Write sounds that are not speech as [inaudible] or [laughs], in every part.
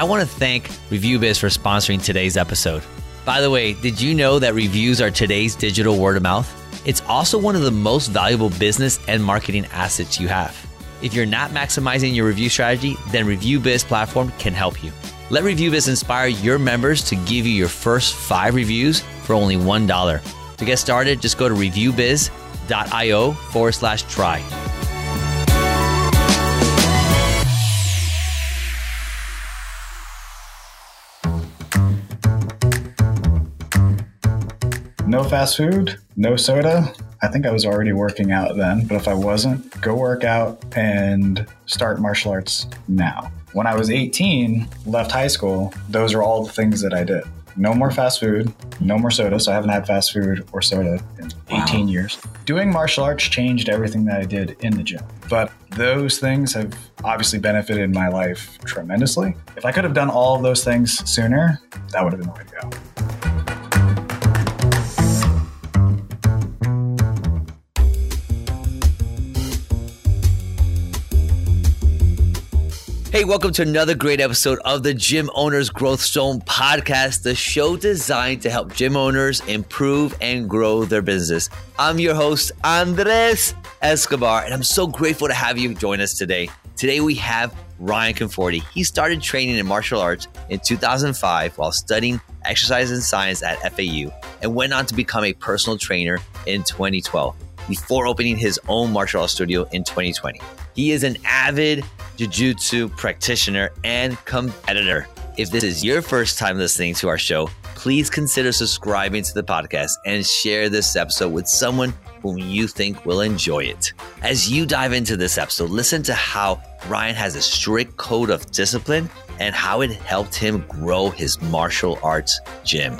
I want to thank ReviewBiz for sponsoring today's episode. By the way, did you know that reviews are today's digital word of mouth? It's also one of the most valuable business and marketing assets you have. If you're not maximizing your review strategy, then ReviewBiz platform can help you. Let ReviewBiz inspire your members to give you your first five reviews for only $1. To get started, just go to reviewbiz.io forward slash try. No fast food, no soda. I think I was already working out then, but if I wasn't, go work out and start martial arts now. When I was 18, left high school, those are all the things that I did. No more fast food, no more soda. So I haven't had fast food or soda in 18 wow. years. Doing martial arts changed everything that I did in the gym. But those things have obviously benefited my life tremendously. If I could have done all of those things sooner, that would have been the way to go. Hey, welcome to another great episode of the Gym Owners Growth Zone podcast, the show designed to help gym owners improve and grow their business. I'm your host, Andres Escobar, and I'm so grateful to have you join us today. Today we have Ryan Conforti. He started training in martial arts in 2005 while studying exercise and science at FAU and went on to become a personal trainer in 2012 before opening his own martial arts studio in 2020. He is an avid jiu-jitsu practitioner and competitor. If this is your first time listening to our show, please consider subscribing to the podcast and share this episode with someone whom you think will enjoy it. As you dive into this episode, listen to how Ryan has a strict code of discipline and how it helped him grow his martial arts gym.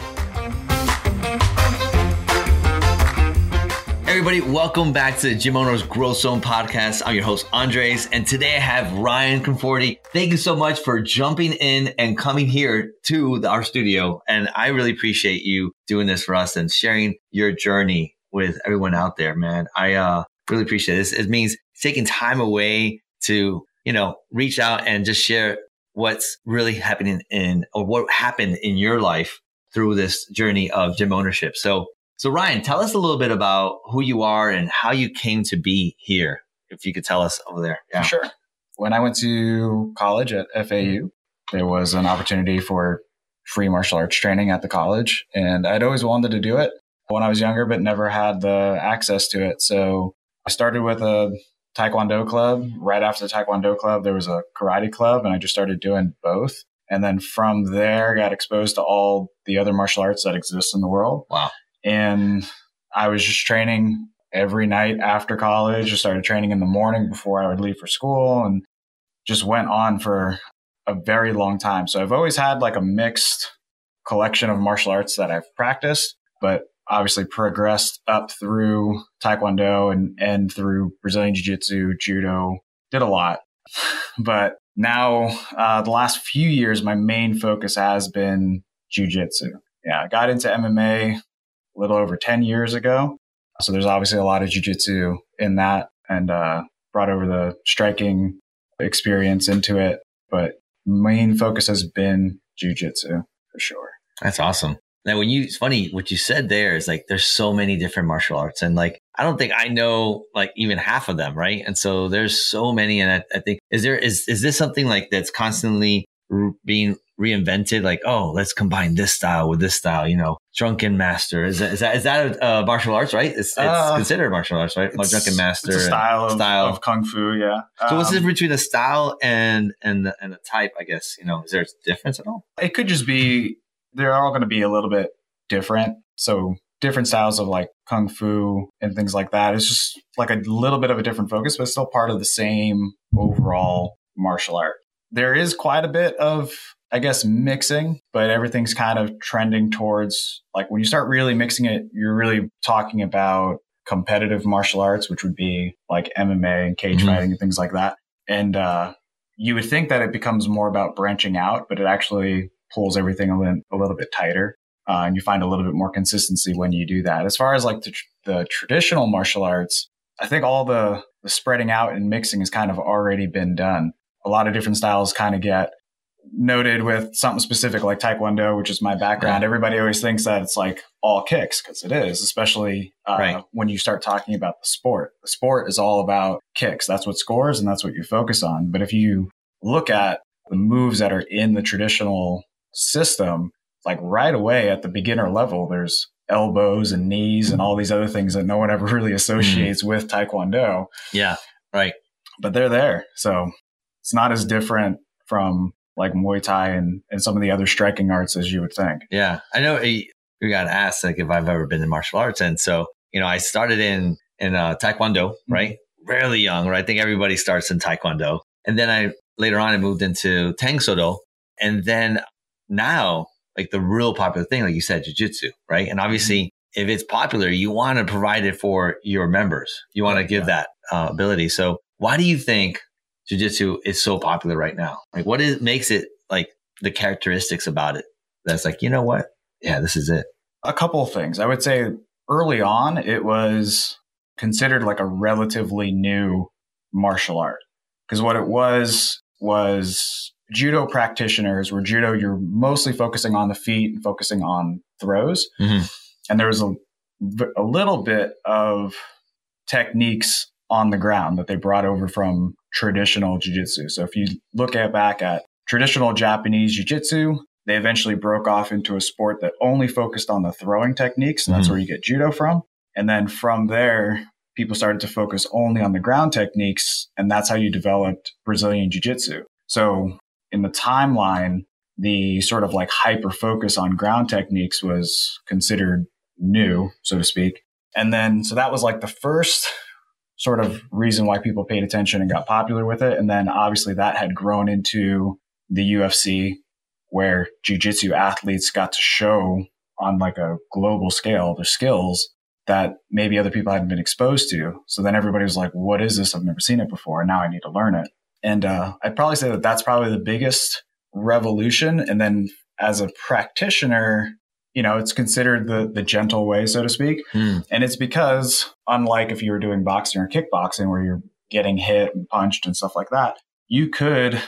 Everybody. Welcome back to the Gym Owners Growth Zone podcast. I'm your host, Andres, and today I have Ryan Conforti. Thank you so much for jumping in and coming here to the, our studio. And I really appreciate you doing this for us and sharing your journey with everyone out there, man. I uh, really appreciate this. It means taking time away to, you know, reach out and just share what's really happening in or what happened in your life through this journey of gym ownership. So so, Ryan, tell us a little bit about who you are and how you came to be here. If you could tell us over there. Yeah. Sure. When I went to college at FAU, there was an opportunity for free martial arts training at the college. And I'd always wanted to do it when I was younger, but never had the access to it. So I started with a Taekwondo club. Right after the Taekwondo club, there was a karate club, and I just started doing both. And then from there, got exposed to all the other martial arts that exist in the world. Wow. And I was just training every night after college. I started training in the morning before I would leave for school and just went on for a very long time. So I've always had like a mixed collection of martial arts that I've practiced, but obviously progressed up through Taekwondo and, and through Brazilian Jiu Jitsu, Judo, did a lot. [sighs] But now, uh, the last few years, my main focus has been Jiu Jitsu. Yeah, I got into MMA little over 10 years ago. So there's obviously a lot of jujitsu in that and uh, brought over the striking experience into it. But main focus has been jujitsu for sure. That's awesome. Now, when you, it's funny what you said there is like there's so many different martial arts, and like I don't think I know like even half of them, right? And so there's so many, and I, I think is there is is this something like that's constantly being reinvented like oh let's combine this style with this style you know drunken master. Is that is that, is that a, uh, martial arts right? It's, it's uh, considered martial arts right? Like drunken master style of, style of kung fu yeah. So um, what's the um, difference between a style and and the, and a type i guess you know? Is there a difference at all? It could just be they're all going to be a little bit different. So different styles of like kung fu and things like that. It's just like a little bit of a different focus but still part of the same overall martial art. There is quite a bit of I guess mixing, but everything's kind of trending towards like when you start really mixing it, you're really talking about competitive martial arts, which would be like MMA and cage mm-hmm. fighting and things like that. And uh, you would think that it becomes more about branching out, but it actually pulls everything a, little, a little bit tighter. Uh, and you find a little bit more consistency when you do that. As far as like the, the traditional martial arts, I think all the, the spreading out and mixing has kind of already been done. A lot of different styles kind of get noted with something specific like Taekwondo, which is my background, everybody always thinks that it's like all kicks because it is, especially uh, right. when you start talking about the sport. The sport is all about kicks. That's what scores and that's what you focus on. But if you look at the moves that are in the traditional system, like right away at the beginner level, there's elbows and knees and all these other things that no one ever [laughs] really associates mm. with Taekwondo. Yeah, right. But they're there. So it's not as different from like Muay Thai and, and some of the other striking arts as you would think. Yeah. I know we got asked like if I've ever been in martial arts. And so, you know, I started in, in uh, Taekwondo, mm-hmm. right? Really young, right? I think everybody starts in Taekwondo. And then I later on I moved into Tang Soo Do. And then now, like the real popular thing, like you said, jujitsu, right? And obviously, mm-hmm. if it's popular, you want to provide it for your members. You want to give yeah. that uh, ability. So, why do you think jujitsu is so popular right now? Like, what is makes it like the characteristics about it that's like, you know what? Yeah, this is it. A couple of things. I would say early on, it was considered like a relatively new martial art because what it was was judo practitioners where judo you're mostly focusing on the feet and focusing on throws mm-hmm. and there was a, a little bit of techniques on the ground that they brought over from traditional jiu-jitsu so if you look at back at traditional japanese jiu-jitsu they eventually broke off into a sport that only focused on the throwing techniques and that's mm-hmm. where you get judo from and then from there people started to focus only on the ground techniques and that's how you developed brazilian jiu-jitsu so in the timeline, the sort of like hyper focus on ground techniques was considered new, so to speak. And then, so that was like the first sort of reason why people paid attention and got popular with it. And then obviously that had grown into the UFC where jujitsu athletes got to show on like a global scale their skills that maybe other people hadn't been exposed to. So then everybody was like, what is this? I've never seen it before. And now I need to learn it. And uh, I'd probably say that that's probably the biggest revolution. And then as a practitioner, you know, it's considered the the gentle way, so to speak. Hmm. And it's because unlike if you were doing boxing or kickboxing where you're getting hit and punched and stuff like that, you could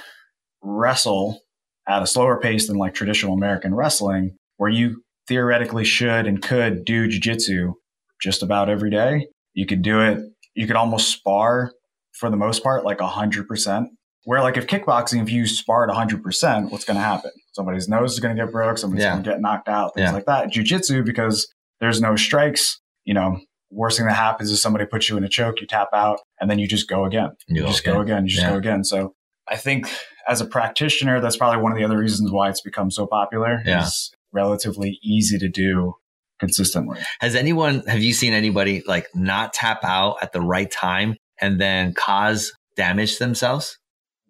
wrestle at a slower pace than like traditional American wrestling, where you theoretically should and could do jujitsu just about every day. You could do it. You could almost spar for the most part, like 100%. Where, like, if kickboxing, if you spar at 100%, what's going to happen? Somebody's nose is going to get broke, somebody's yeah. going to get knocked out, things yeah. like that. Jiu jitsu, because there's no strikes, you know, worst thing that happens is somebody puts you in a choke, you tap out, and then you just go again. You, you just go again, you just yeah. go again. So I think as a practitioner, that's probably one of the other reasons why it's become so popular. Yeah. It's relatively easy to do consistently. Has anyone, have you seen anybody like not tap out at the right time and then cause damage themselves?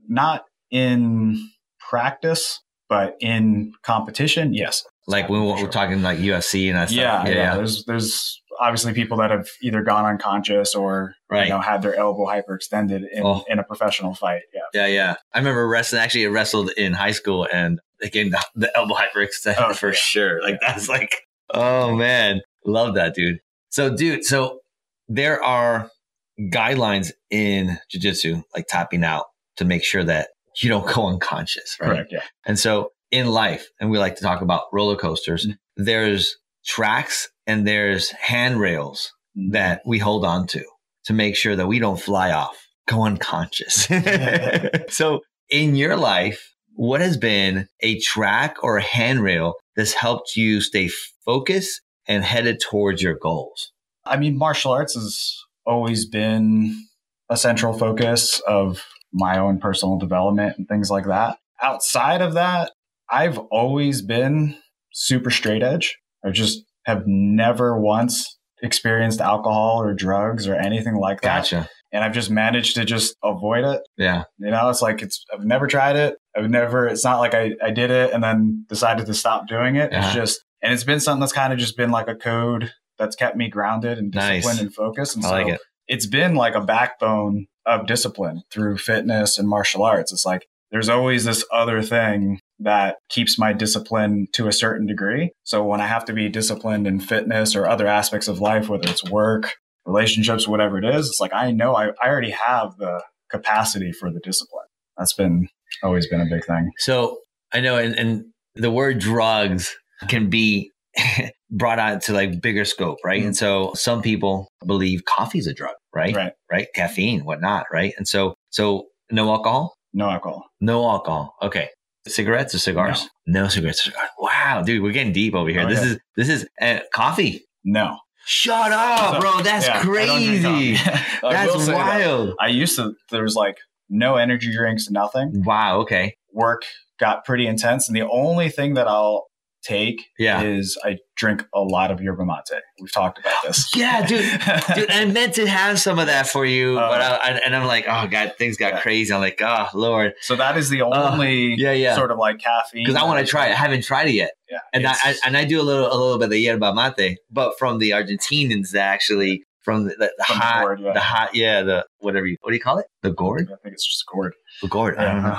Not in practice, but in competition, yes. Like when we're, sure. talking like UFC and that yeah, yeah, yeah, There's there's obviously people that have either gone unconscious or right. you know had their elbow hyperextended in, oh. in a professional fight. Yeah, yeah, yeah. I remember wrestling. Actually, I wrestled in high school, and again the, the elbow hyperextended oh, [laughs] for yeah. sure. Like that's like, oh man, love that, dude. So, dude, so there are guidelines in jujitsu, like tapping out to make sure that you don't go unconscious, right? Correct, yeah. And so in life, and we like to talk about roller coasters, mm-hmm. there's tracks and there's handrails mm-hmm. that we hold on to to make sure that we don't fly off, go unconscious. [laughs] [laughs] so in your life, what has been a track or a handrail that's helped you stay focused and headed towards your goals? I mean, martial arts has always been a central focus of my own personal development and things like that. Outside of that, I've always been super straight edge. I just have never once experienced alcohol or drugs or anything like that. Gotcha. And I've just managed to just avoid it. Yeah. You know, it's like it's I've never tried it. I've never it's not like I, I did it and then decided to stop doing it. It's uh-huh. just and it's been something that's kind of just been like a code that's kept me grounded and disciplined nice. and focused. And I so like it. it's been like a backbone of discipline through fitness and martial arts. It's like there's always this other thing that keeps my discipline to a certain degree. So when I have to be disciplined in fitness or other aspects of life, whether it's work, relationships, whatever it is, it's like I know I, I already have the capacity for the discipline. That's been always been a big thing. So I know, and, and the word drugs can be [laughs] brought out to like bigger scope, right? Mm-hmm. And so some people believe coffee's a drug, right? Right. Right. Caffeine, whatnot, right? And so, so no alcohol, No alcohol. no alcohol. Okay. Cigarettes or cigars? No, cigarettes or cigars. Wow, dude, we're getting deep over here. Oh, this yeah. is this is uh, coffee. No. Shut up, So, bro. That's yeah, I don't drink crazy. coffee. [laughs] I will That's say that wild. I used to, there was like no energy drinks, nothing. Wow. Okay. Work got pretty intense. And the only thing that I'll take Yeah. is I drink a lot of yerba mate. We've talked about this. [laughs] Yeah, dude. [laughs] Dude, I meant to have some of that for you, Uh, but I, and I'm like, oh god, things got Yeah. crazy. I'm like, oh lord, so that is the only yeah, yeah. sort of like caffeine. Because I want to try it. I haven't tried it yet, Yeah. and I, I and I do a little a little bit of yerba mate, but from the Argentinians that actually from the, the, the From the hot, gourd, yeah. the hot, yeah, the whatever you what do you call it? The gourd, I think it's just gourd. the gourd. I don't know.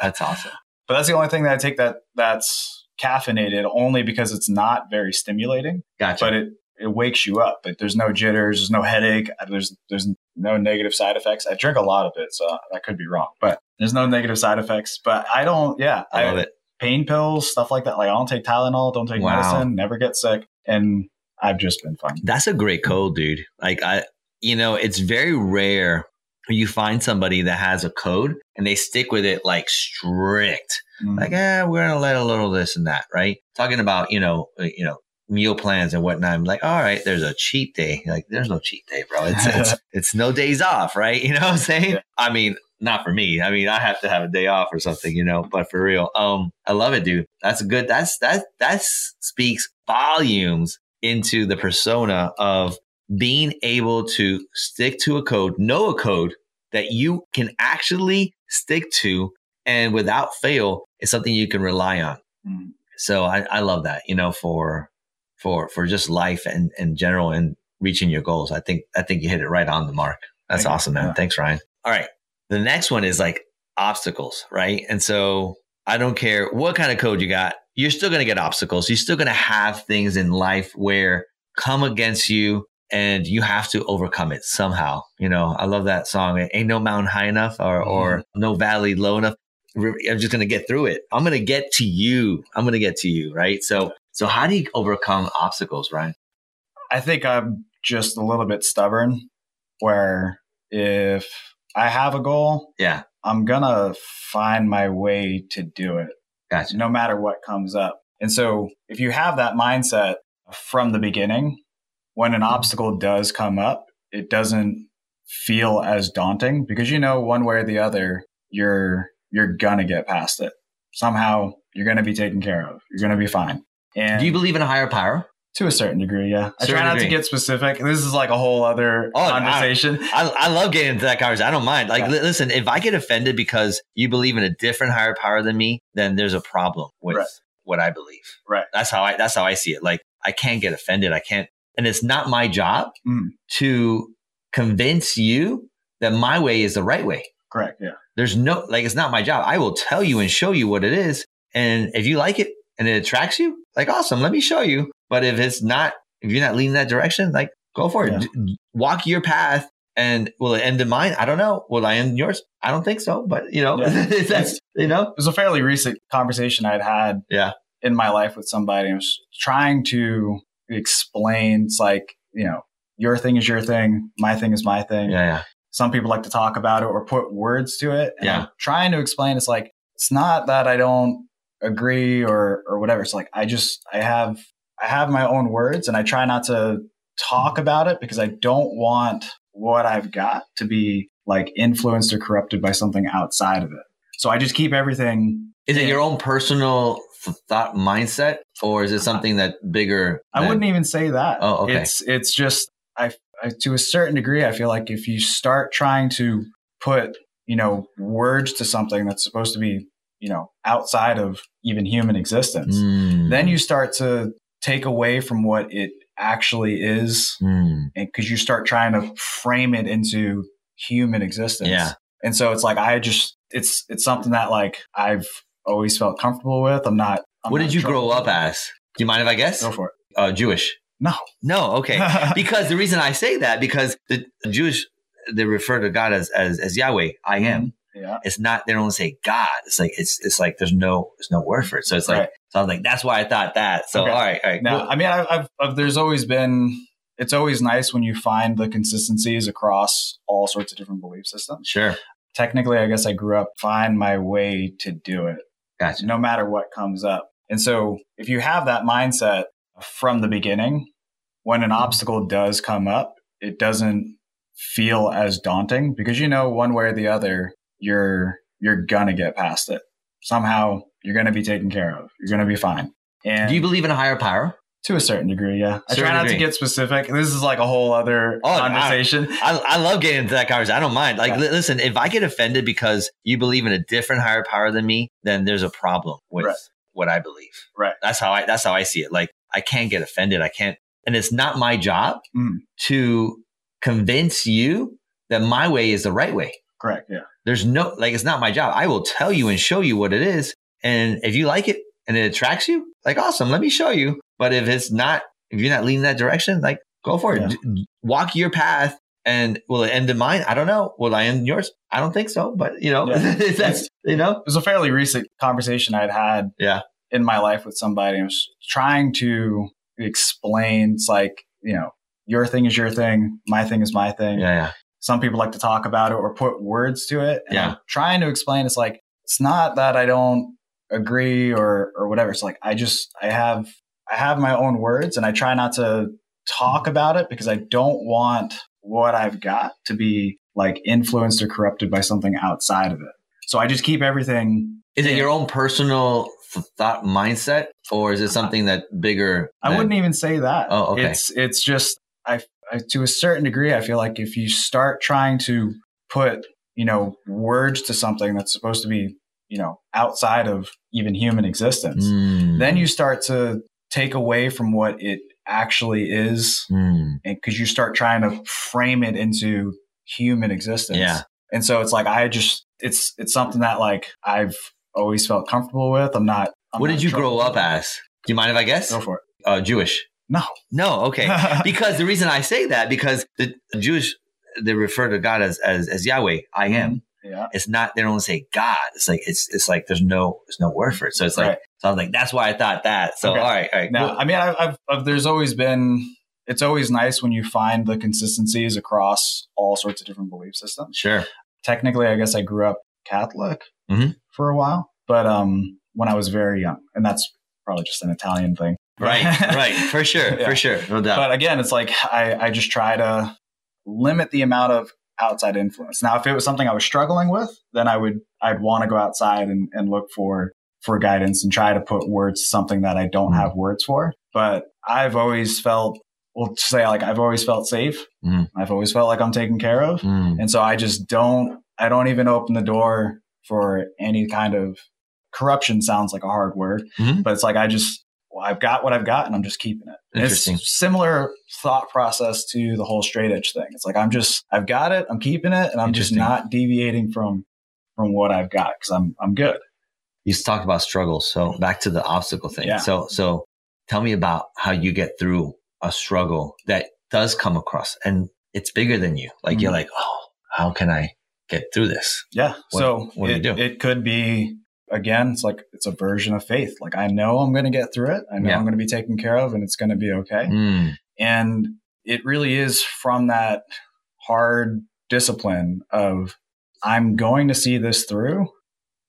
That's awesome. [laughs] but that's the only thing that I take that that's caffeinated only because it's not very stimulating, Gotcha. but it, it wakes you up. But there's no jitters, there's no headache, uh, there's there's no negative side effects. I drink a lot of it, so I could be wrong, but there's no negative side effects. But I don't, yeah, I love it. pain pills, stuff like that. Like I don't take Tylenol, don't take Wow. medicine, never get sick, and I've just been fine. That's a great code, dude. Like I, you know, it's very rare you find somebody that has a code and they stick with it like strict. Mm. Like, eh, we're gonna let a little this and that, right? Talking about, you know, uh, you know, meal plans and whatnot. I'm like, all right, there's a cheat day. Like, there's no cheat day, bro. It's it's [laughs] it's no days off, right? You know what I'm saying? Yeah. I mean, not for me. I mean, I have to have a day off or something, you know. But for real, um, I love it, dude. That's good. That's that that speaks volumes into the persona of being able to stick to a code, know a code that you can actually stick to, and without fail, is something you can rely on. Mm. So I, I love that, you know, for for for just life and in general and reaching your goals. I think I think you hit it right on the mark. That's Thank awesome, man. Yeah. Thanks, Ryan. All right. The next one is like obstacles, right? And so I don't care what kind of code you got, you're still gonna get obstacles. You're still gonna have things in life where come against you and you have to overcome it somehow. You know, I love that song. Ain't no mountain high enough or mm-hmm. or no valley low enough. I'm just gonna get through it. I'm gonna get to you. I'm gonna get to you, right? So so how do you overcome obstacles, Ryan? I think I'm just a little bit stubborn where if I have a goal, Yeah, I'm gonna find my way to do it gotcha. no matter what comes up. And so if you have that mindset from the beginning, when an obstacle does come up, it doesn't feel as daunting because you know one way or the other you're you're gonna get past it. Somehow you're gonna be taken care of. You're gonna be fine. And Do you believe in a higher power? to a certain degree, yeah. I try not degree. to get specific. This is like a whole other Oh, I- conversation. I, I love getting into that conversation. I don't mind. Like, Yeah. li- listen, if I get offended because you believe in a different higher power than me, then there's a problem with Right. what I believe. Right. That's how I. That's how I see it. Like, I can't get offended. I can't, and it's not my job Mm. to convince you that my way is the right way. Correct. Yeah. There's no like, it's not my job. I will tell you and show you what it is, and if you like it and it attracts you, like, awesome. Let me show you. But if it's not, if you're not leaning that direction, like, go for it. Yeah. D- walk your path. And will it end in mine? I don't know. Will I end yours? I don't think so. But you know, Yeah. [laughs] that's you know, It was a fairly recent conversation I'd had Yeah. in my life with somebody. I was trying to explain it's like, you know, your thing is your thing, my thing is my thing. yeah, yeah, Some people like to talk about it or put words to it. And Yeah. I'm trying to explain it's like it's not that I don't agree or or whatever. It's like I just I have I have my own words and I try not to talk about it because I don't want what I've got to be like influenced or corrupted by something outside of it. So I just keep everything Is it your own personal thought mindset, or is it something that bigger? I than- wouldn't even say that. Oh, okay. It's it's just I, I to a certain degree I feel like if you start trying to put, you know, words to something that's supposed to be, you know, outside of even human existence, Mm. then you start to take away from what it actually is Mm. and cuz you start trying to frame it into human existence. Yeah. And so it's like I just it's it's something that like I've always felt comfortable with. I'm not I'm What not did you grow up as? Do you mind if I guess? Go for it. Uh, Jewish. No. No. Okay. [laughs] because the reason I say that because the Jewish they refer to God as as, as Yahweh, I am, Yeah. It's not, they don't say God. It's like, it's, it's like, there's no, there's no word for it. So it's like, Right. so I was like, that's why I thought that. So, Okay. all right. All right. Now, cool. I mean, I, I've, I've, there's always been, it's always nice when you find the consistencies across all sorts of different belief systems. Sure. Technically, I guess I grew up, find my way to do it, Gotcha. no matter what comes up. And so if you have that mindset from the beginning, when an mm-hmm. obstacle does come up, it doesn't feel as daunting because you know one way or the other, you're, you're gonna get past it. Somehow you're gonna be taken care of. You're gonna be fine. And Do you believe in a higher power? To a certain degree, yeah. I Certain try not degree. to get specific. This is like a whole other Oh, conversation. I, I love getting into that conversation. I don't mind. Like, Yeah. li- listen, if I get offended because you believe in a different higher power than me, then there's a problem with Right. what I believe. Right. That's how I. That's how I see it. Like, I can't get offended. I can't, and it's not my job Mm. to convince you that my way is the right way. Correct. Yeah. There's no like, it's not my job. I will tell you and show you what it is, and if you like it and it attracts you, like, awesome. Let me show you. But if it's not, if you're not leaning that direction, like, go for it. Yeah. Walk your path. And will it end in mine? I don't know. Will I end yours? I don't think so. But you know, Yeah. [laughs] that's you know, It was a fairly recent conversation I'd had Yeah. in my life with somebody. I was trying to explain, it's like, you know, your thing is your thing, my thing is my thing. yeah, yeah, Some people like to talk about it or put words to it. And Yeah. I'm trying to explain, it's like, it's not that I don't agree or, or whatever. It's like, I just, I have, I have my own words and I try not to talk about it because I don't want what I've got to be like influenced or corrupted by something outside of it. So I just keep everything. Is it your own personal thought mindset, or is it uh, something that bigger? I wouldn't even say that. Oh, okay. It's it's just I, I to a certain degree I feel like if you start trying to put, you know, words to something that's supposed to be, you know, outside of even human existence, Mm. then you start to take away from what it actually is Mm. and because you start trying to frame it into human existence. Yeah. And so it's like I just it's it's something that like I've always felt comfortable with. I'm not I'm What not did you grow up as? Do you mind if I guess? Go for it. Uh, Jewish. No. No. Okay. [laughs] because the reason I say that because the Jewish they refer to God as as, as Yahweh. I am. Yeah. It's not. They don't say God. It's like it's it's like there's no there's no word for it. So it's like Right. so I was like that's why I thought that. So Okay. all right, all right. Now, Well, I mean, I've, I've, I've, there's always been, it's always nice when you find the consistencies across all sorts of different belief systems. sure. Technically, I guess I grew up Catholic Mhm. for a while, but um, when I was very young, and that's probably just an Italian thing. Right. [laughs] right. For sure. Yeah. For sure. No doubt. But again, it's like I, I just try to limit the amount of outside influence. Now, if it was something I was struggling with, then I would, I'd want to go outside and, and look for, for guidance and try to put words to something that I don't Mhm. have words for. But I've always felt, well, to say like I've always felt safe. Mhm. I've always felt like I'm taken care of. Mm. And so I just don't, I don't even open the door for any kind of corruption sounds like a hard word, Mhm. but it's like I just, well, I've got what I've got and I'm just keeping it. Interesting. It's similar thought process to the whole straight edge thing. It's like I'm just, I've got it, I'm keeping it, and I'm just not deviating from from what I've got because I'm I'm good. you talked about struggles. So back to the obstacle thing. Yeah. So so tell me about how you get through a struggle that does come across and it's bigger than you. Like you're Mhm. like, oh, how can I get through this? Yeah. What- so what do you do? it could be again, it's like it's a version of faith. Like I know I'm going to get through it. I know Yeah. I'm going to be taken care of, and it's going to be okay. Mm. And it really is from that hard discipline of I'm going to see this through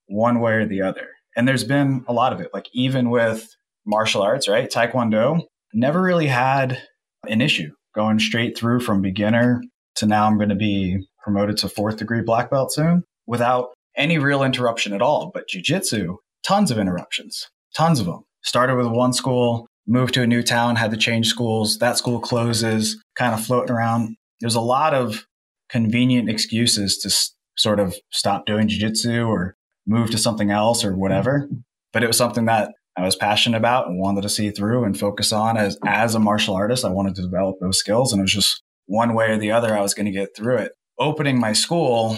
one way or the other. And there's been a lot of it, like even with martial arts, right? Taekwondo never really had an issue going straight through from beginner to now I'm going to be promoted to fourth degree black belt soon without any real interruption at all. But jujitsu, tons of interruptions, tons of them. Started with one school, moved to a new town, had to change schools. That school closes, kind of floating around. There's a lot of convenient excuses to s- sort of stop doing jujitsu or move to something else or whatever. But it was something that I was passionate about and wanted to see through and focus on as as a martial artist. I wanted to develop those skills, and it was just one way or the other. I was going to get through it. Opening my school,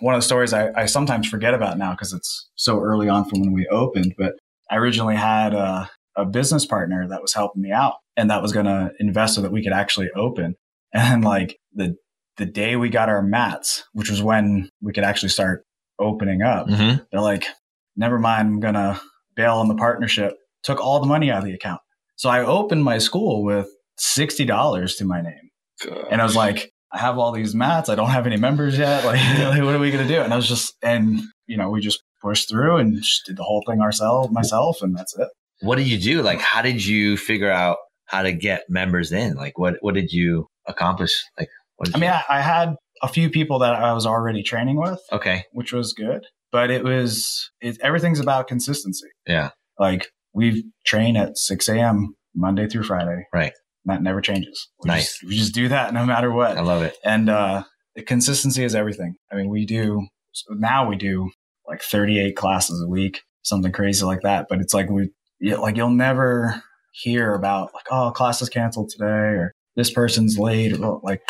one of the stories I, I sometimes forget about now because it's so early on from when we opened. But I originally had a, a business partner that was helping me out, and that was going to invest so that we could actually open. [laughs] And like the the day we got our mats, which was when we could actually start opening up. Mm-hmm. They're like, never mind, I'm going to bail on the partnership. Took all the money out of the account. So I opened my school with $60 to my name. And I was like, I have all these mats. I don't have any members yet. [laughs] Like, what are we going to do? And I was just, and, you know, we just pushed through and just did the whole thing ourselves, myself, and that's it. what did you do? Like, how did you figure out how to get members in? Like, what what did you accomplish? Like, what did I mean, I, I had a few people that I was already training with, okay, which was good, but it was, it, everything's about consistency. yeah, Like we train at 6 a.m. Monday through Friday. Right. That never changes. We Nice. Just, we just do that no matter what. I love it. And uh, the consistency is everything. I mean, we do so now we do like 38 classes a week, something crazy like that. But it's like we, yeah, like you'll never hear about like, oh, class is canceled today or this person's late. Or, like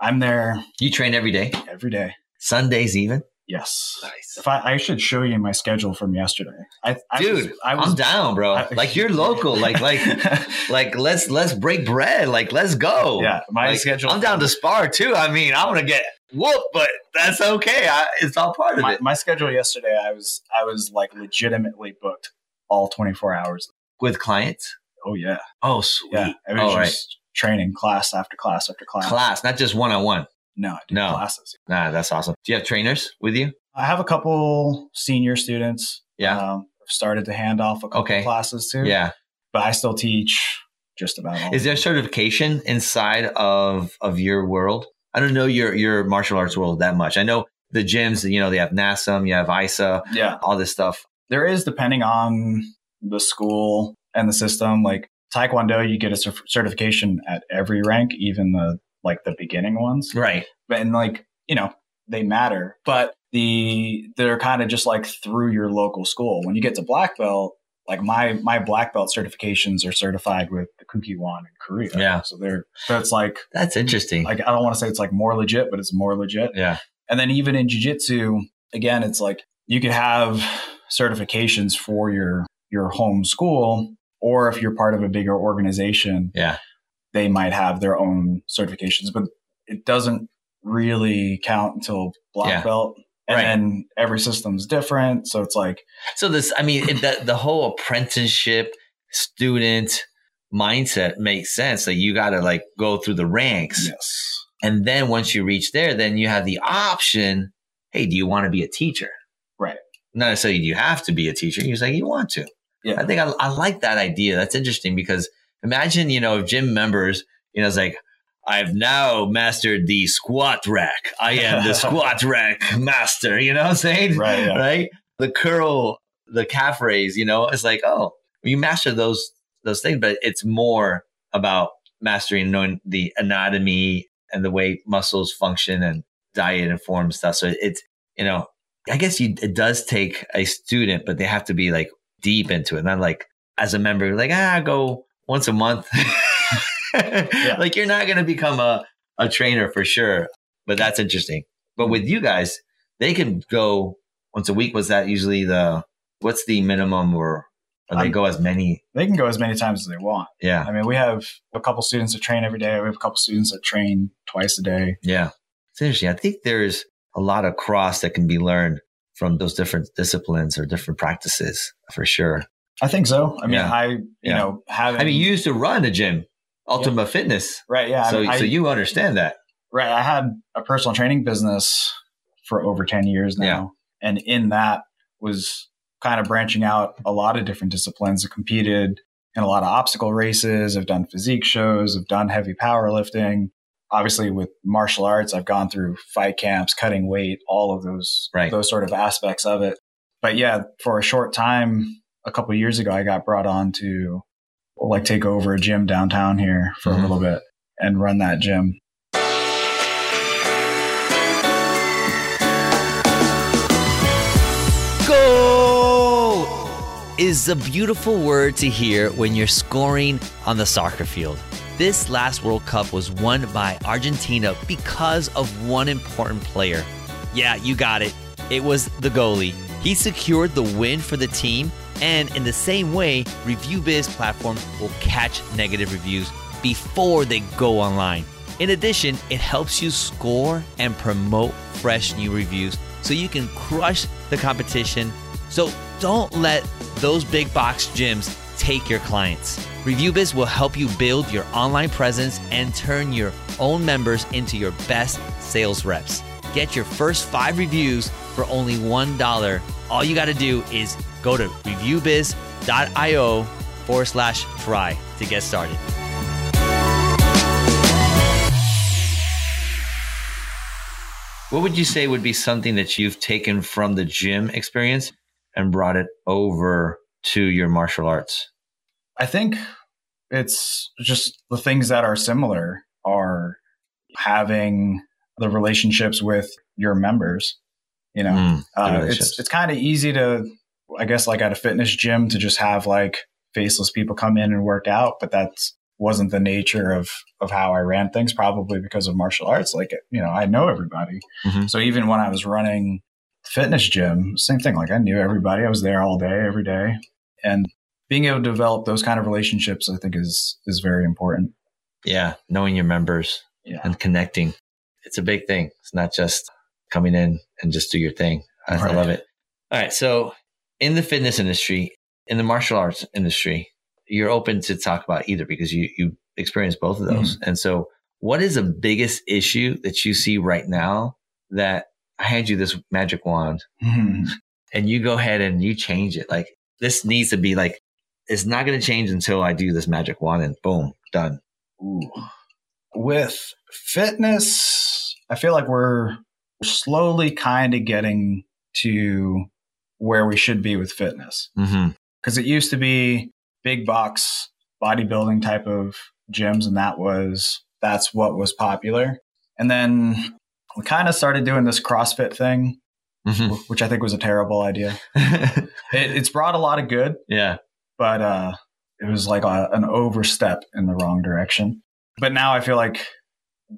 I'm there You train every day, every day. Sundays even. Yes. Nice, If I, I should show you my schedule from yesterday. I, I dude. was, I was I'm down, bro. I- like you're [laughs] local. Like like [laughs] like let's let's break bread. Like let's go. yeah, my Like, schedule. I'm down to spar too. I mean, I'm gonna get whoop, but that's okay. I, it's all part of my, it. my schedule yesterday. I was I was like legitimately booked all 24 hours. With clients. Oh yeah, Oh, sweet. yeah. I was Oh, right. just training class after class after class. Class, not just one on one. No, I do No. classes. Nah, that's awesome. Do you have trainers with you? I have a couple senior students. Yeah. um, started to hand off a couple Okay. classes too. Yeah. but I still teach just about all. Is there certification inside of of your world? I don't know your your martial arts world that much. I know the gyms, you know, they have NASM, you have ISA, Yeah, all this stuff. there is depending on the school and the system. Like Taekwondo, you get a certification at every rank, even the like the beginning ones. Right. But and like you know they matter, but the they're kind of just like through your local school. When you get to black belt, like my my black belt certifications are certified with the Kukkiwon in Korea. Yeah. so they're so it's like That's interesting. like I don't want to say it's like more legit, but it's more legit. yeah. And then even in jujitsu, again, it's like you could have certifications for your your home school, or if you're part of a bigger organization, Yeah. They might have their own certifications, but it doesn't really count until black Yeah. belt. And Right. then every system's different. So it's like, So this, I mean, the the whole apprenticeship student mindset makes sense. Like you got to like go through the ranks, yes. and then once you reach there, then you have the option. Hey, do you want to be a teacher? Right. Not necessarily do you have to be a teacher. You're like you want to. Yeah. I think I, I like that idea. That's interesting because imagine, you know, if gym members, you know, it's like, I've now mastered the squat rack. I am the [laughs] squat rack master. You know what I'm saying? Right, yeah. Right. The curl, the calf raise, you know, it's like, oh, you master those, those things, but it's more about mastering knowing the anatomy and the way muscles function and diet and form stuff. So it's, you know, I guess you, it does take a student, but they have to be like deep into it. Not like as a member, like, ah, go once a month. [laughs] Like you're not going to become a, a trainer for sure, but that's interesting. But with you guys, they can go once a week. Was that usually the, what's the minimum or, or they I'm- go as many? They can go as many times as they want. Yeah. I mean, we have a couple students that train every day. We have a couple students that train twice a day. Yeah. It's interesting. I think there's a lot of cross that can be learned from those different disciplines or different practices for sure. I think so. I mean, Yeah. I, you Yeah. know, having, I mean, you used to run a gym, Ultima Fitness. right. Yeah. so, I, I, so you understand that. right. I had a personal training business for over 10 years now. And in that was kind of branching out a lot of different disciplines. I competed in a lot of obstacle races. I've done physique shows. I've done heavy powerlifting. Obviously, with martial arts, I've gone through fight camps, cutting weight, all of those, Right. those sort of aspects of it. But yeah, for a short time, a couple of years ago, I got brought on to like take over a gym downtown here for Mhm. a little bit and run that gym. Go is a beautiful word to hear when you're scoring on the soccer field. This last World Cup was won by Argentina because of one important player. Yeah, you got it. It was the goalie. He secured the win for the team, and in the same way, ReviewBiz platform will catch negative reviews before they go online. In addition, it helps you score and promote fresh new reviews so you can crush the competition. So don't let those big box gyms take your clients. ReviewBiz will help you build your online presence and turn your own members into your best sales reps. Get your first five reviews for only $1. All you got to do is go to reviewbiz.io forward slash try to get started. What would you say would be something that you've taken from the gym experience and brought it over to your martial arts? I think it's just the things that are similar are having the relationships with your members. You know, mm, uh, it's it's kind of easy to, I guess, like at a fitness gym to just have like faceless people come in and work out, but that's wasn't the nature of of how I ran things. Probably because of martial arts. Like you know, I know everybody. Mm-hmm. So even when I was running fitness gym, same thing. Like I knew everybody. I was there all day, every day, and being able to develop those kind of relationships, I think, is is very important. Yeah, knowing your members yeah. and connecting, it's a big thing. It's not just coming in and just do your thing. I, right. I love it. All right, so in the fitness industry, in the martial arts industry, you're open to talk about either because you you experience both of those. Mm-hmm. And so, what is the biggest issue that you see right now that I hand you this magic wand mm-hmm. and you go ahead and you change it? Like this needs to be like it's not going to change until I do this magic wand and boom, done. Ooh. With fitness, I feel like we're slowly kind of getting to where we should be with fitness. Because mm-hmm. it used to be big box bodybuilding type of gyms, and that was that's what was popular. And then we kind of started doing this CrossFit thing, mm-hmm. which I think was a terrible idea. [laughs] it, it's brought a lot of good, yeah, but uh, it was like a, an overstep in the wrong direction. But now I feel like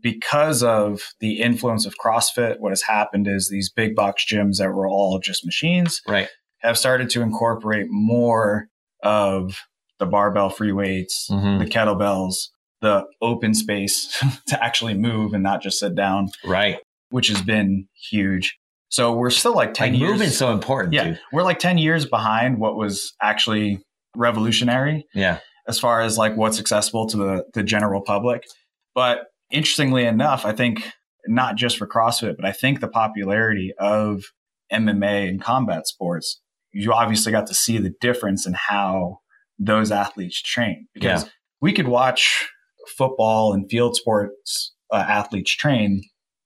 because of the influence of CrossFit, what has happened is these big box gyms that were all just machines, right, have started to incorporate more of the barbell free weights, mm-hmm. the kettlebells, the open space [laughs] to actually move and not just sit down. Right. Which has been huge. So we're still like 10 like years. Movement's so important. Yeah. Dude. We're like 10 years behind what was actually revolutionary. Yeah. As far as like what's accessible to the, the general public. But interestingly enough, I think not just for CrossFit, but I think the popularity of MMA and combat sports, you obviously got to see the difference in how those athletes train because yeah. we could watch football and field sports uh, athletes train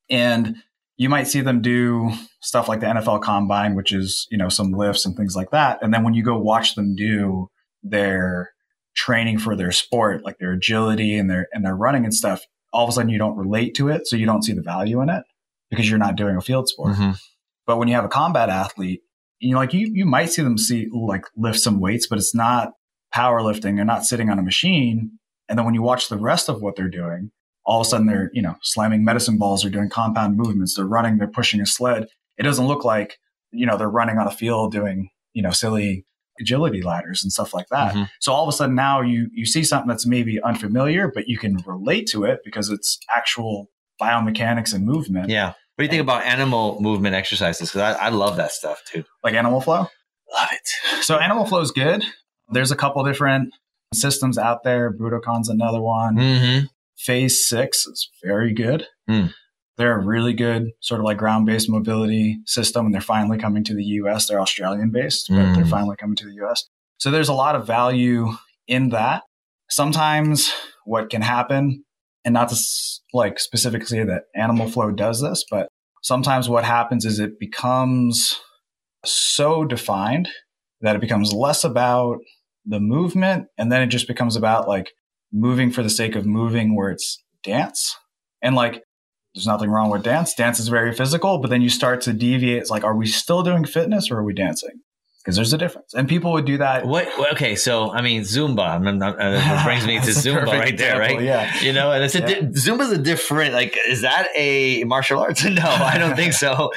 and you might see them do stuff like the NFL combine which is you know some lifts and things like that and then when you go watch them do their training for their sport like their agility and their and their running and stuff all of a sudden you don't relate to it so you don't see the value in it because you're not doing a field sport mm-hmm. but when you have a combat athlete you know like you you might see them see like lift some weights but it's not powerlifting. They're not sitting on a machine. And then when you watch the rest of what they're doing, all of a sudden they're, you know, slamming medicine balls, they're doing compound movements, they're running, they're pushing a sled. It doesn't look like, you know, they're running on a field doing, you know, silly agility ladders and stuff like that. Mm-hmm. So all of a sudden now you you see something that's maybe unfamiliar, but you can relate to it because it's actual biomechanics and movement. Yeah. What do you think about animal movement exercises? Because I, I love that stuff too. Like animal flow? Love it. So animal flow is good. There's a couple different systems out there. Budokon's another one. Mm-hmm. Phase six is very good. Mm. They're a really good sort of like ground based mobility system, and they're finally coming to the US. They're Australian based, but mm. they're finally coming to the US. So there's a lot of value in that. Sometimes what can happen, and not to like specifically say that Animal Flow does this, but sometimes what happens is it becomes so defined that it becomes less about the movement and then it just becomes about like moving for the sake of moving where it's dance and like there's nothing wrong with dance. Dance is very physical but then you start to deviate. It's like are we still doing fitness or are we dancing? Because there's a difference. And people would do that. What okay so i mean zumba not, uh, [laughs] brings me to zumba right there example, right? yeah. You know and it's a yeah. di- zumba's a different like is that a martial arts? [laughs] No i don't think so.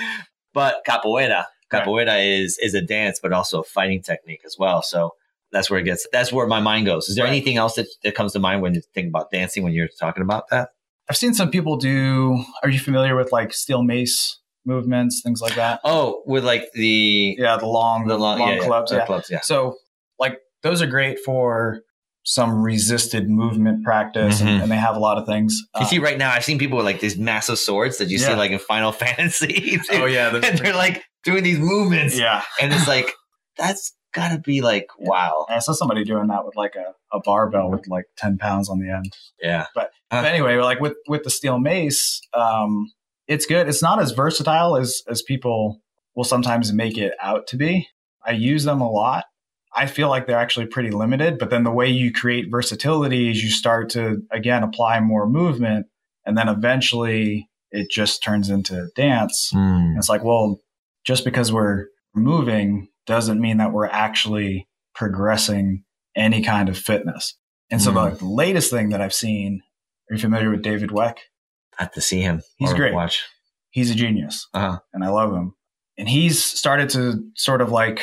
But capoeira. [laughs] Capoeira right. is is a dance but also a fighting technique as well. So that's where it gets that's where my mind goes. Is there right. anything else that, that comes to mind when you think about dancing when you're talking about that i've seen some people do are you familiar with like steel mace movements, things like that. Oh, with like the Yeah, the long, the long, long yeah, yeah, clubs. Yeah. clubs, yeah. So, like, those are great for some resisted movement practice, Mhm. and, and they have a lot of things. You Uh, see, right now, I've seen people with like these massive swords that you see like in Final [laughs] Fantasy. oh yeah, [laughs] and they're like doing these movements, yeah. and it's like that's gotta be like wow, I saw somebody doing that with like a, a barbell with like ten pounds on the end. yeah, But [laughs] but anyway, like with with the steel mace, um, it's good. It's not as versatile as as people will sometimes make it out to be. I use them a lot. I feel like they're actually pretty limited, but then the way you create versatility is you start to again apply more movement, and then eventually it just turns into dance. And it's like, well, just because we're moving doesn't mean that we're actually progressing any kind of fitness. And so Mm. the latest thing that I've seen, are you familiar with David Weck? I have to see him. He's great. Watch. He's a genius Uh-huh. and I love him. And he's started to sort of like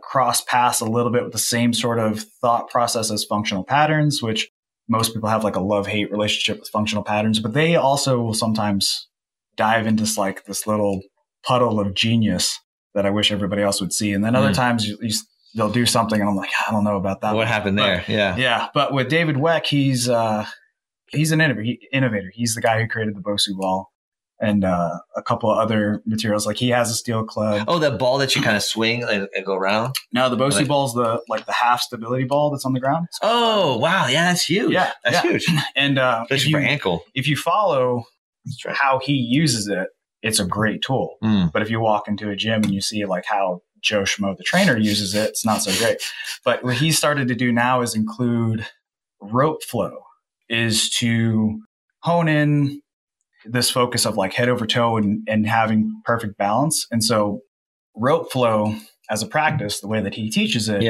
cross paths a little bit with the same sort of thought process as functional patterns, which most people have like a love hate relationship with functional patterns, but they also will sometimes dive into this like this little puddle of genius that I wish everybody else would see. And then other Mm. times you, you, they'll do something and I'm like, I don't know about that. What one." happened But- there? Yeah. Yeah, but with David Weck, he's uh, he's an innovator. He, innovator. He's the guy who created the Bosu ball and uh, a couple of other materials. Like he has a steel club. Oh, that ball that you kind of swing and, and go around. No, the Bosu Like- ball's the like the half stability ball that's on the ground. Oh, wow. Yeah, that's huge. Yeah, that's yeah. huge. [laughs] And uh, if for you ankle. if you follow how he uses it, it's a great tool. Mm. But if you walk into a gym and you see like how Joe Schmo, the trainer, uses it, it's not so great. But what he started to do now is include rope flow, is to hone in this focus of like head over toe and, and having perfect balance. And so rope flow as a practice, the way that he teaches it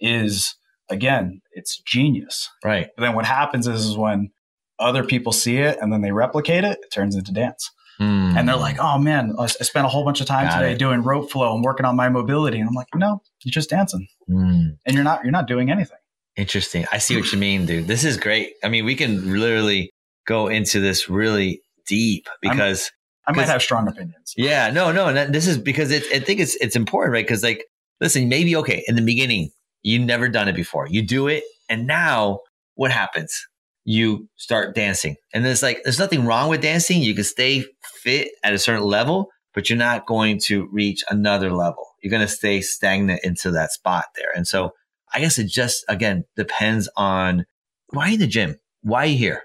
is Yeah. again, it's genius. Right. But then what happens is, is when other people see it and then they replicate it, it turns into dance Mm. and they're like, "Oh man, I spent a whole bunch of time Got today it. doing rope flow and working on my mobility." And I'm like, "No, you're just dancing, Mm. and you're not you're not doing anything." Interesting. I see what you mean, dude. This is great. I mean, we can literally go into this really deep because I might have strong opinions. Yeah, no, no. This is because it, I think it's it's important, right? Because like, listen, maybe okay in the beginning you've never done it before, you do it, and now what happens? You start dancing, and there's like there's nothing wrong with dancing. You can stay fit at a certain level, but you're not going to reach another level. You're going to stay stagnant into that spot there, and so I guess it just again depends on why are you in the gym? Why are you here?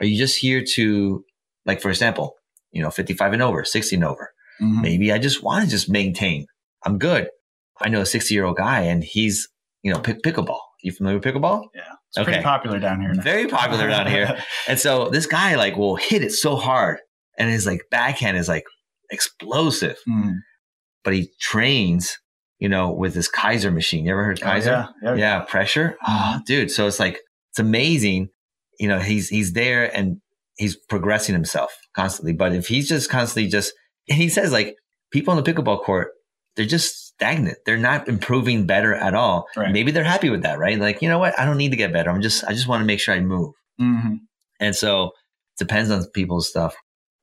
Are you just here to like, for example, you know, 55 and over, 60 and over? Mhm. maybe I just want to just maintain. I'm good. I know a 60 year old guy and he's, you know, pick, pickleball. You familiar with pickleball? Yeah, it's pretty popular down here. Now. Very popular down here. [laughs] And so this guy like will hit it so hard and his like backhand is like explosive, Mm. but he trains, you know, with this Keiser machine. You ever heard Oh, Keiser? yeah, yeah. yeah, pressure. Oh, dude. So it's like, it's amazing. You know, he's, he's there and he's progressing himself constantly. But if he's just constantly just, and he says like people on the pickleball court, they're just stagnant. They're not improving better at all. Right. Maybe they're happy with that, right? Like, you know what? I don't need to get better. I'm just, I just want to make sure I move. Mhm. And so it depends on people's stuff.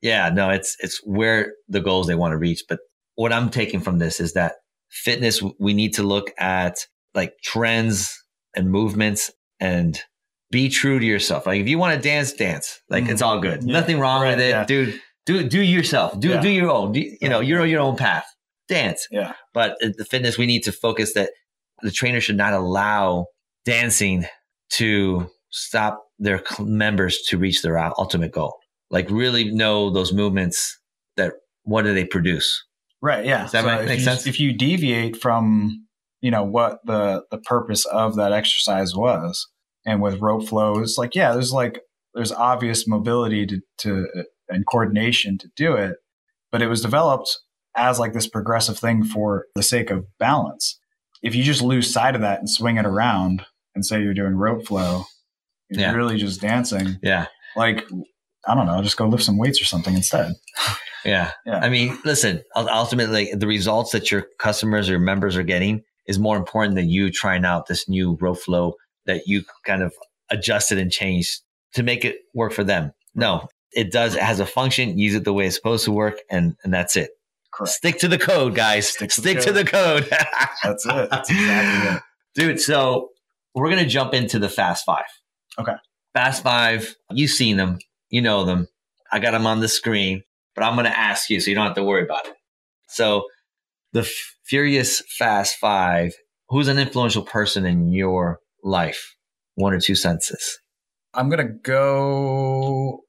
Yeah, no, it's it's where the goals they want to reach. But what I'm taking from this is that fitness, we need to look at like trends and movements and be true to yourself. Like if you want to dance, dance. Like it's mm-hmm. all good. Yeah. Nothing wrong Right, with it, yeah. dude. Do do yourself. Do Yeah. do your own. Do, you know, you're on your own path. Dance. Yeah. But the fitness, we need to focus that the trainer should not allow dancing to stop their members to reach their ultimate goal. Like really know those movements that what do they produce? Right. Yeah. Does that make- if make you, sense? If you deviate from, you know, what the the purpose of that exercise was, and with rope flow, it's like, yeah, there's like there's obvious mobility to to and coordination to do it, but it was developed as like this progressive thing for the sake of balance. If you just lose sight of that and swing it around and say you're doing rope flow, you're Yeah. really just dancing. Yeah. Like, I don't know, just go lift some weights or something instead. Yeah. Yeah. I mean, listen, ultimately the results that your customers or members are getting is more important than you trying out this new rope flow that you kind of adjusted and changed to make it work for them. No, it does. It has a function. Use it the way it's supposed to work. And, and that's it. Correct. Stick to the code, guys. Stick, Stick to, to the the code. [laughs] That's it. That's exactly it. Dude, so we're going to jump into the Fast Five. Okay. Fast Five, you've seen them, you know them. I got them on the screen, but I'm going to ask you so you don't have to worry about it. So, the Furious Fast Five, who's an influential person in your life? One or two senses. I'm gonna go.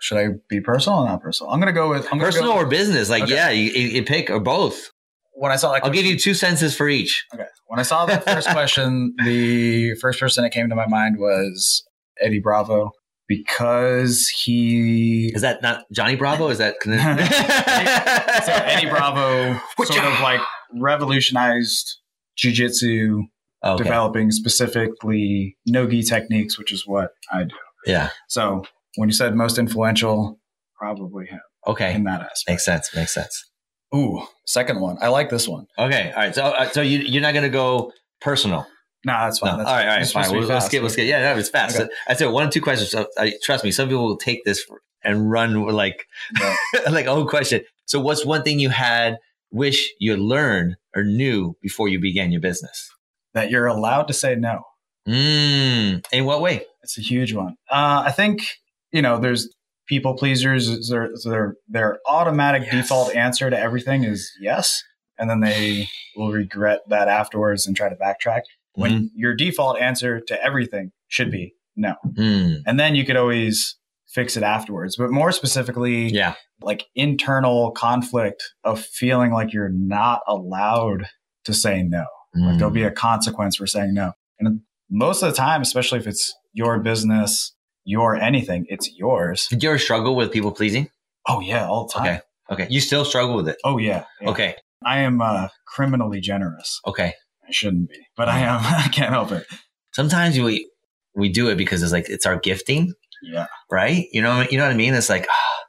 Should I be personal or not personal? I'm gonna go with I'm Personal go, or business? Like, Okay. yeah, you, you you pick or both. when I saw that. I'll give you two senses for each. Okay. When I saw that first [laughs] question, the first person that came to my mind was Eddie Bravo because he. Is that not Johnny Bravo? Is that [laughs] [laughs] So Eddie Bravo sort of like revolutionized jujitsu, Okay. developing specifically no-gi techniques, which is what I do. Yeah. So when you said most influential, probably him Okay. in that aspect. Makes sense. Makes sense. Ooh, second one. I like this one. Okay. All right. So, uh, so you you're not gonna go personal. Nah, that's fine. All That's right. All right. Fine. supposed to be We'll, let's get. Let's get. Yeah. That was fast. Okay. I said one or two questions. So, uh, trust me. Some people will take this and run like Yeah. [laughs] like oh question. So, what's one thing you had wish you learned or knew before you began your business? that you're allowed to say no. Mm. In what way? It's a huge one. Uh, I think you know, there's people pleasers. Their their their automatic Yes. default answer to everything is yes, and then they will regret that afterwards and try to backtrack. When Mm-hmm. your default answer to everything should be no, Mm. and then you could always fix it afterwards. But more specifically, Yeah. like internal conflict of feeling like you're not allowed to say no. Like there'll be a consequence for saying no. And most of the time, especially if it's your business, your anything, it's yours. Did you ever struggle with people pleasing? Oh yeah, all the time. Okay. Okay. You still struggle with it. Oh yeah, yeah. Okay. I am uh, criminally generous. Okay. I shouldn't be, but I am. [laughs] I can't help it. Sometimes we we do it because it's like it's our gifting, Yeah. right? You know, you know what I mean? It's like ah,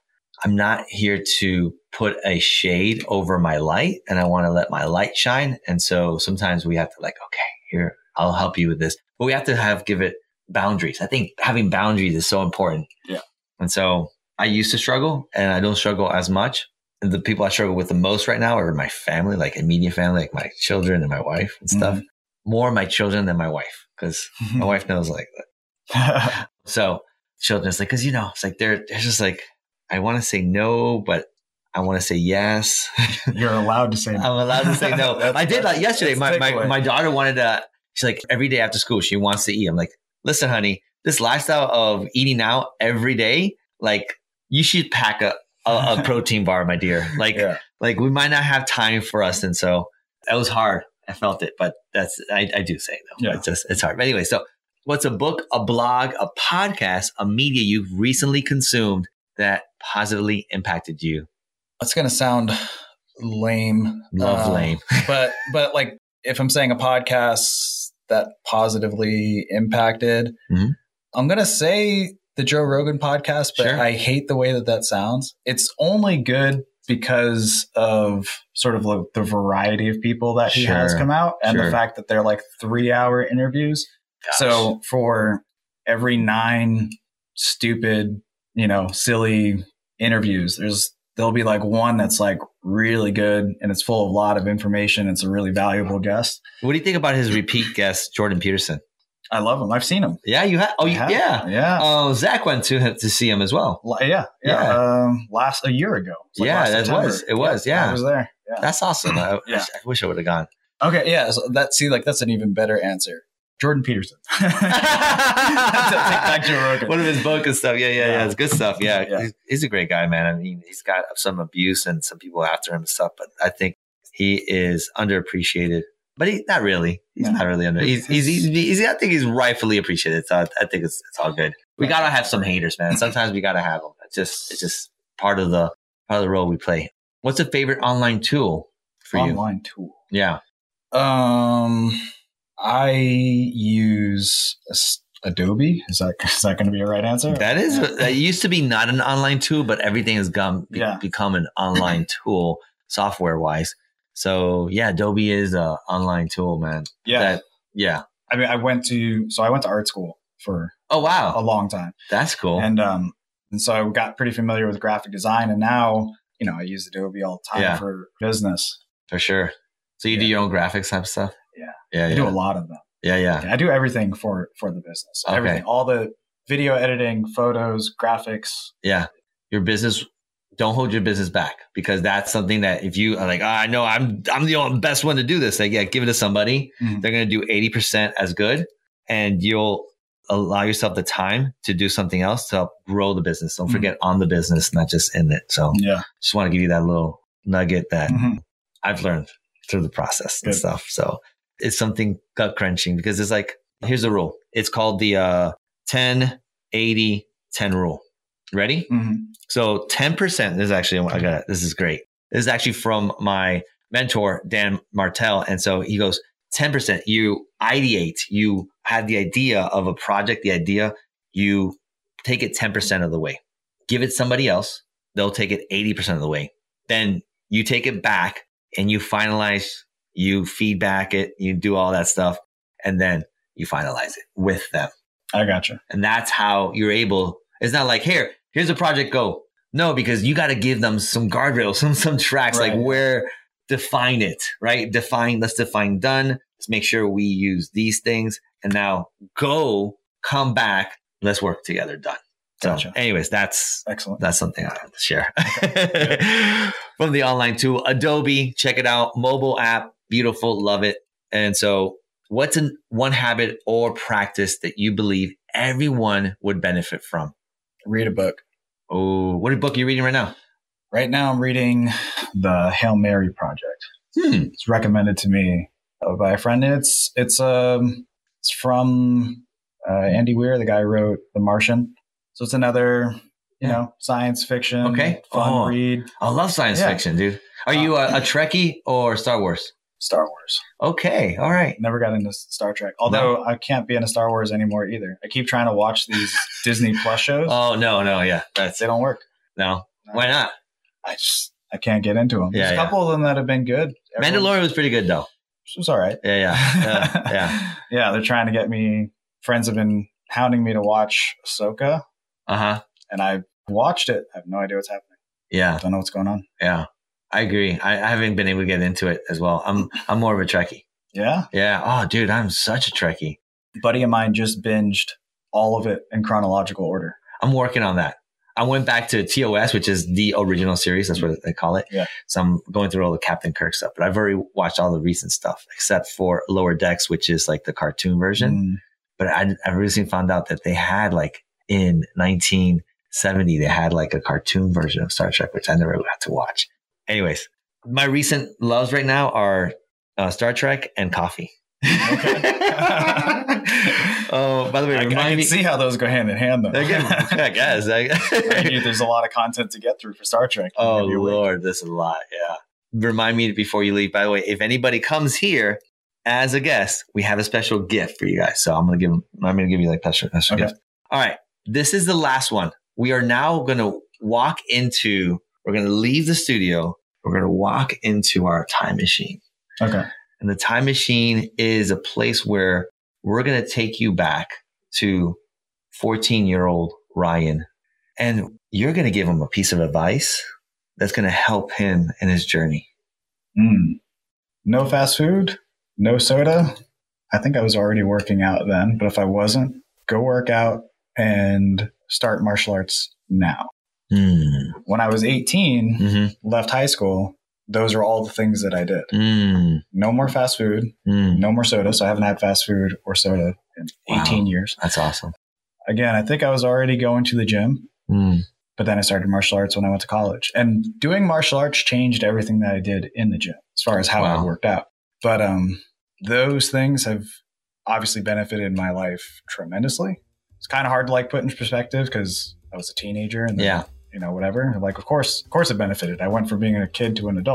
I'm not here to put a shade over my light, and I want to let my light shine. And so sometimes we have to like, okay, here I'll help you with this, but we have to have give it boundaries. I think having boundaries is so important. Yeah. And so I used to struggle, and I don't struggle as much. The people I struggle with the most right now are my family, like immediate family, like my children and my wife and stuff. Mm-hmm. More my children than my wife, because my [laughs] wife knows like [laughs] so children, children's like, cause you know, it's like they're they're just like, I want to say no, but I want to say yes. [laughs] You're allowed to say no. I'm allowed to say no. I did like that's- yesterday. My, my my daughter wanted to. She's like every day after school she wants to eat. I'm like, listen, honey, this lifestyle of eating out every day, like you should pack a a, a protein bar, my dear. Like Yeah. like we might not have time for us, and so that was hard. I felt it, but that's I, I do say though. Yeah. It's just it's hard. But anyway, so what's a book, a blog, a podcast, a media you've recently consumed that positively impacted you? That's gonna sound lame. Love Uh, lame. [laughs] but but like if I'm saying a podcast that positively impacted, Mhm. I'm gonna say the Joe Rogan podcast, but Sure. I hate the way that that sounds. It's only good because of sort of like the variety of people that he has come out and Sure. the fact that they're like three hour interviews. So for every nine stupid, you know, silly interviews, there's there'll be like one that's like really good and it's full of a lot of information. It's a really valuable guest. what do you think about his repeat guest, Jordan Peterson? I love him. I've seen him. Yeah, you have. Oh, you, have. yeah. yeah. Oh, Zach went to to see him as well. Yeah, yeah, Yeah. Um, last a year ago. It was Yeah, September. was- it was, yeah. I was there. Yeah. That's awesome. I, [clears throat] Yeah. I wish I would have gone. Okay, yeah. So that see, like that's an even better answer. Jordan Peterson. Take back Joe Rogan. One of his book and stuff. Yeah, yeah, yeah. Yeah. It's good stuff. Yeah, Yeah. He's, he's a great guy, man. I mean, he's got some abuse and some people after him and stuff, but I think he is underappreciated. But he's not really. He's No. not really under. He's, he's, he's, he's, I think he's rightfully appreciated. So I, I think it's it's all good. We gotta have some haters, man. Sometimes we gotta have them. It's just it's just part of the part of the role we play. What's a favorite online tool for you? Online tool. Yeah. Um, I use Adobe. Is that [laughs] is that going to be a right answer? That is that used to be not an online tool, but everything has gone be- Yeah. become an online [laughs] tool software wise. So yeah, Adobe is a online tool, man. yeah. That, yeah. I mean, I went to so I went to art school for Oh wow a long time, that's cool. and um, and so I got pretty familiar with graphic design, and now you know, I use Adobe all the time Yeah. for business. For sure. So you do your own graphics type stuff? Yeah. Yeah. I Yeah. do a lot of them. Yeah. Yeah. I do everything for for the business. Okay. Everything, all the video editing, photos, graphics. Yeah. Your business, don't hold your business back because that's something that if you are like, oh, I know I'm, I'm the only best one to do this. Like, yeah, give it to somebody. Mhm. They're going to do 80% as good and you'll allow yourself the time to do something else to help grow the business. Don't Mhm. forget on the business, not just in it. So Yeah. just want to give you that little nugget that Mhm. I've learned through the process and stuff. So it's something gut crunching because it's like, here's the rule. It's called the uh, 10, 80, 10 rule. Ready? Mhm. So 10%, this is actually, I got it. This is great. This is actually from my mentor, Dan Martell. And so he goes, 10%, you ideate, you have the idea of a project, the idea, you take it 10% of the way. Give it somebody else. They'll take it 80% of the way. Then you take it back and you finalize, you feedback it, you do all that stuff, and then you finalize it with them. I gotcha. And that's how you're able. It's not like here, here's a project, go. No, because you got to give them some guardrails, [laughs] some some tracks, Right. like where define it, right? Define. Let's define done. Let's make sure we use these things, and now go, come back. Let's work together. Done. So, Gotcha. anyways, that's Excellent. that's something I have to share [laughs] [laughs] from the online tool Adobe. Check it out. Mobile app, beautiful, love it. And so, what's an, one habit or practice that you believe everyone would benefit from? Read a book. Oh, what book are you reading right now? Right now, I'm reading the Hail Mary Project. Hmm. It's recommended to me uh, by a friend. And it's it's um it's from uh, Andy Weir, the guy who wrote The Martian. So it's another you know science fiction. Okay. fun Oh. read. I love science Yeah. fiction, dude. Are you a, a Trekkie or Star Wars? Star Wars. Okay, all right. Never got into Star Trek. Although I can't be into Star Wars anymore either. I keep trying to watch these [laughs] Disney Plus shows. Oh no, no, yeah, that's they don't work. no. Why not? I just I can't get into them. There's Yeah, a yeah. couple of them that have been good. Everyone- Mandalorian was pretty good though. It was all right. Yeah, yeah, [laughs] yeah, yeah. yeah, they're trying to get me. Friends have been hounding me to watch Ahsoka, Uh huh. and I watched it. I have no idea what's happening. Yeah. I Don't know what's going on. Yeah, I agree. I, I haven't been able to get into it as well. I'm I'm more of a Trekkie. Yeah, Yeah. Oh, dude, I'm such a Trekkie. buddy of mine just binged all of it in chronological order. I'm working on that. I went back to TOS, which is the original series. That's what they call it. Yeah. So I'm going through all the Captain Kirk stuff, but I've already watched all the recent stuff except for Lower Decks, which is like the cartoon version. Mm, But I, I recently found out that they had like in 1970, they had like a cartoon version of Star Trek, which I never got to watch. Anyways, my recent loves right now are uh, Star Trek and coffee. [laughs] oh, by the way, I, I can me. see how those go hand in hand, though. [laughs] I guess. I guess. You, There's a lot of content to get through for Star Trek. Oh. Lord, this is a lot. Yeah. Remind me before you leave. By the way, if anybody comes here as a guest, we have a special gift for you guys. So I'm gonna give them. I'm gonna give you like special special Okay. gift. All right. This is the last one. We are now gonna walk into. We're gonna leave the studio. We're gonna walk into our time machine. Okay. And the time machine is a place where we're going to take you back to 14 year old Ryan. And you're going to give him a piece of advice that's going to help him in his journey. Mm. No fast food, no soda. I think I was already working out then, but if I wasn't, go work out and start martial arts now. Mm. When I was 18, Mm-hmm. left high school, those are all the things that I did. Mm. No more fast food, Mm. no more soda. So I haven't had fast food or soda in 18 Wow. years. That's awesome. Again, I think I was already going to the gym, Mm. but then I started martial arts when I went to college. And doing martial arts changed everything that I did in the gym as far as how I Wow. worked out. But um, those things have obviously benefited my life tremendously. It's kind of hard to like put in perspective because I was a teenager and then, Yeah. You know, whatever. Like, of course, of course it benefited. I went from being a kid to an adult.